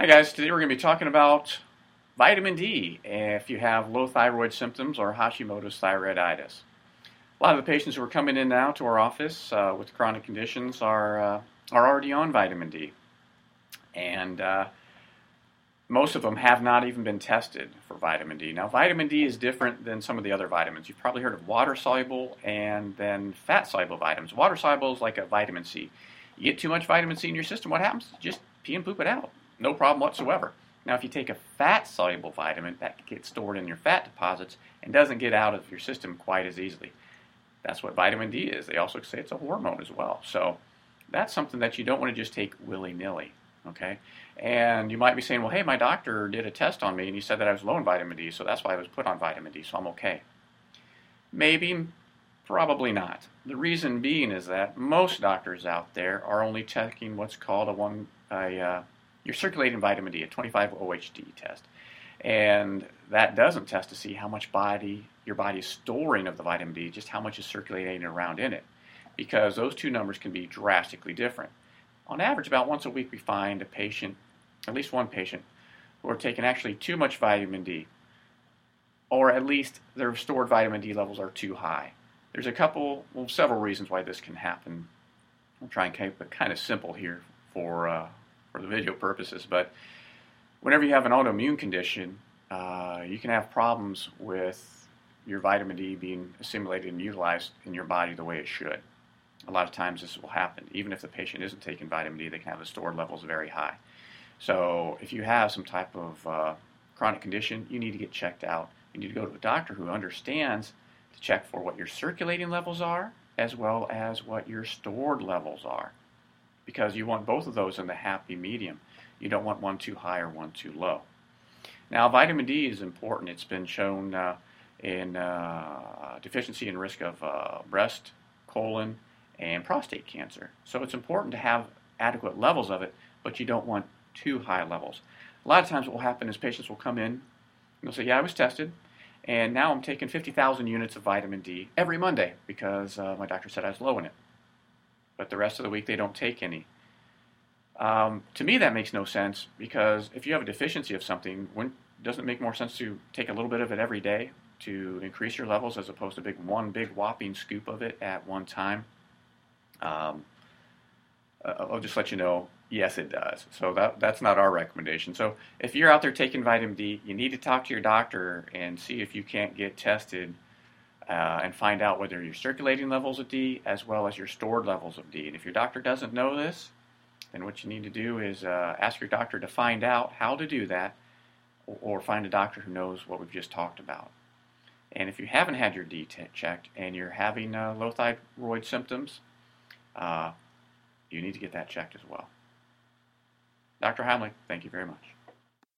Hi guys, today we're going to be talking about vitamin D if you have low thyroid symptoms or Hashimoto's thyroiditis. A lot of the patients who are coming in now to our office uh, with chronic conditions are, uh, are already on vitamin D. And uh, most of them have not even been tested for vitamin D. Now, vitamin D is different than some of the other vitamins. You've probably heard of water soluble and then fat soluble vitamins. Water soluble is like a vitamin C. You get too much vitamin C in your system, what happens? Just pee and poop it out no problem whatsoever. Now, if you take a fat soluble vitamin, that gets stored in your fat deposits and doesn't get out of your system quite as easily. That's what vitamin D is. They also say it's a hormone as well. So that's something that you don't want to just take willy nilly. Okay? And you might be saying, well, hey, my doctor did a test on me and he said that I was low in vitamin D, so that's why I was put on vitamin D, so I'm okay. Maybe, probably not. The reason being is that most doctors out there are only checking what's called a one a uh, your circulating vitamin D, a 25 OHD test. And that doesn't test to see how much body your body is storing of the vitamin D, just how much is circulating around in it. Because those two numbers can be drastically different. On average, about once a week, we find a patient, at least one patient, who are taking actually too much vitamin D, or at least their stored vitamin D levels are too high. There's a couple, well, several reasons why this can happen. I'll try and keep it kind of simple here for uh, for the video purposes, but whenever you have an autoimmune condition, uh, you can have problems with your vitamin D being assimilated and utilized in your body the way it should. A lot of times this will happen. Even if the patient isn't taking vitamin D, they can have the stored levels very high. So if you have some type of uh, chronic condition, you need to get checked out. You need to go to a doctor who understands to check for what your circulating levels are as well as what your stored levels are because you want both of those in the happy medium. You don't want one too high or one too low. Now, vitamin D is important. It's been shown uh, in uh, deficiency and risk of uh, breast, colon, and prostate cancer. So it's important to have adequate levels of it, but you don't want too high levels. A lot of times, what will happen is patients will come in and they'll say, Yeah, I was tested, and now I'm taking 50,000 units of vitamin D every Monday because uh, my doctor said I was low in it but the rest of the week they don't take any. Um, to me, that makes no sense because if you have a deficiency of something, doesn't it make more sense to take a little bit of it every day to increase your levels as opposed to big one big whopping scoop of it at one time? Um, I'll just let you know, yes, it does. So that, that's not our recommendation. So if you're out there taking vitamin D, you need to talk to your doctor and see if you can't get tested uh, and find out whether you're circulating levels of D as well as your stored levels of D. And if your doctor doesn't know this, then what you need to do is uh, ask your doctor to find out how to do that or, find a doctor who knows what we've just talked about. And if you haven't had your D checked and you're having uh, low thyroid symptoms, uh, you need to get that checked as well. Dr. Heimlich, thank you very much.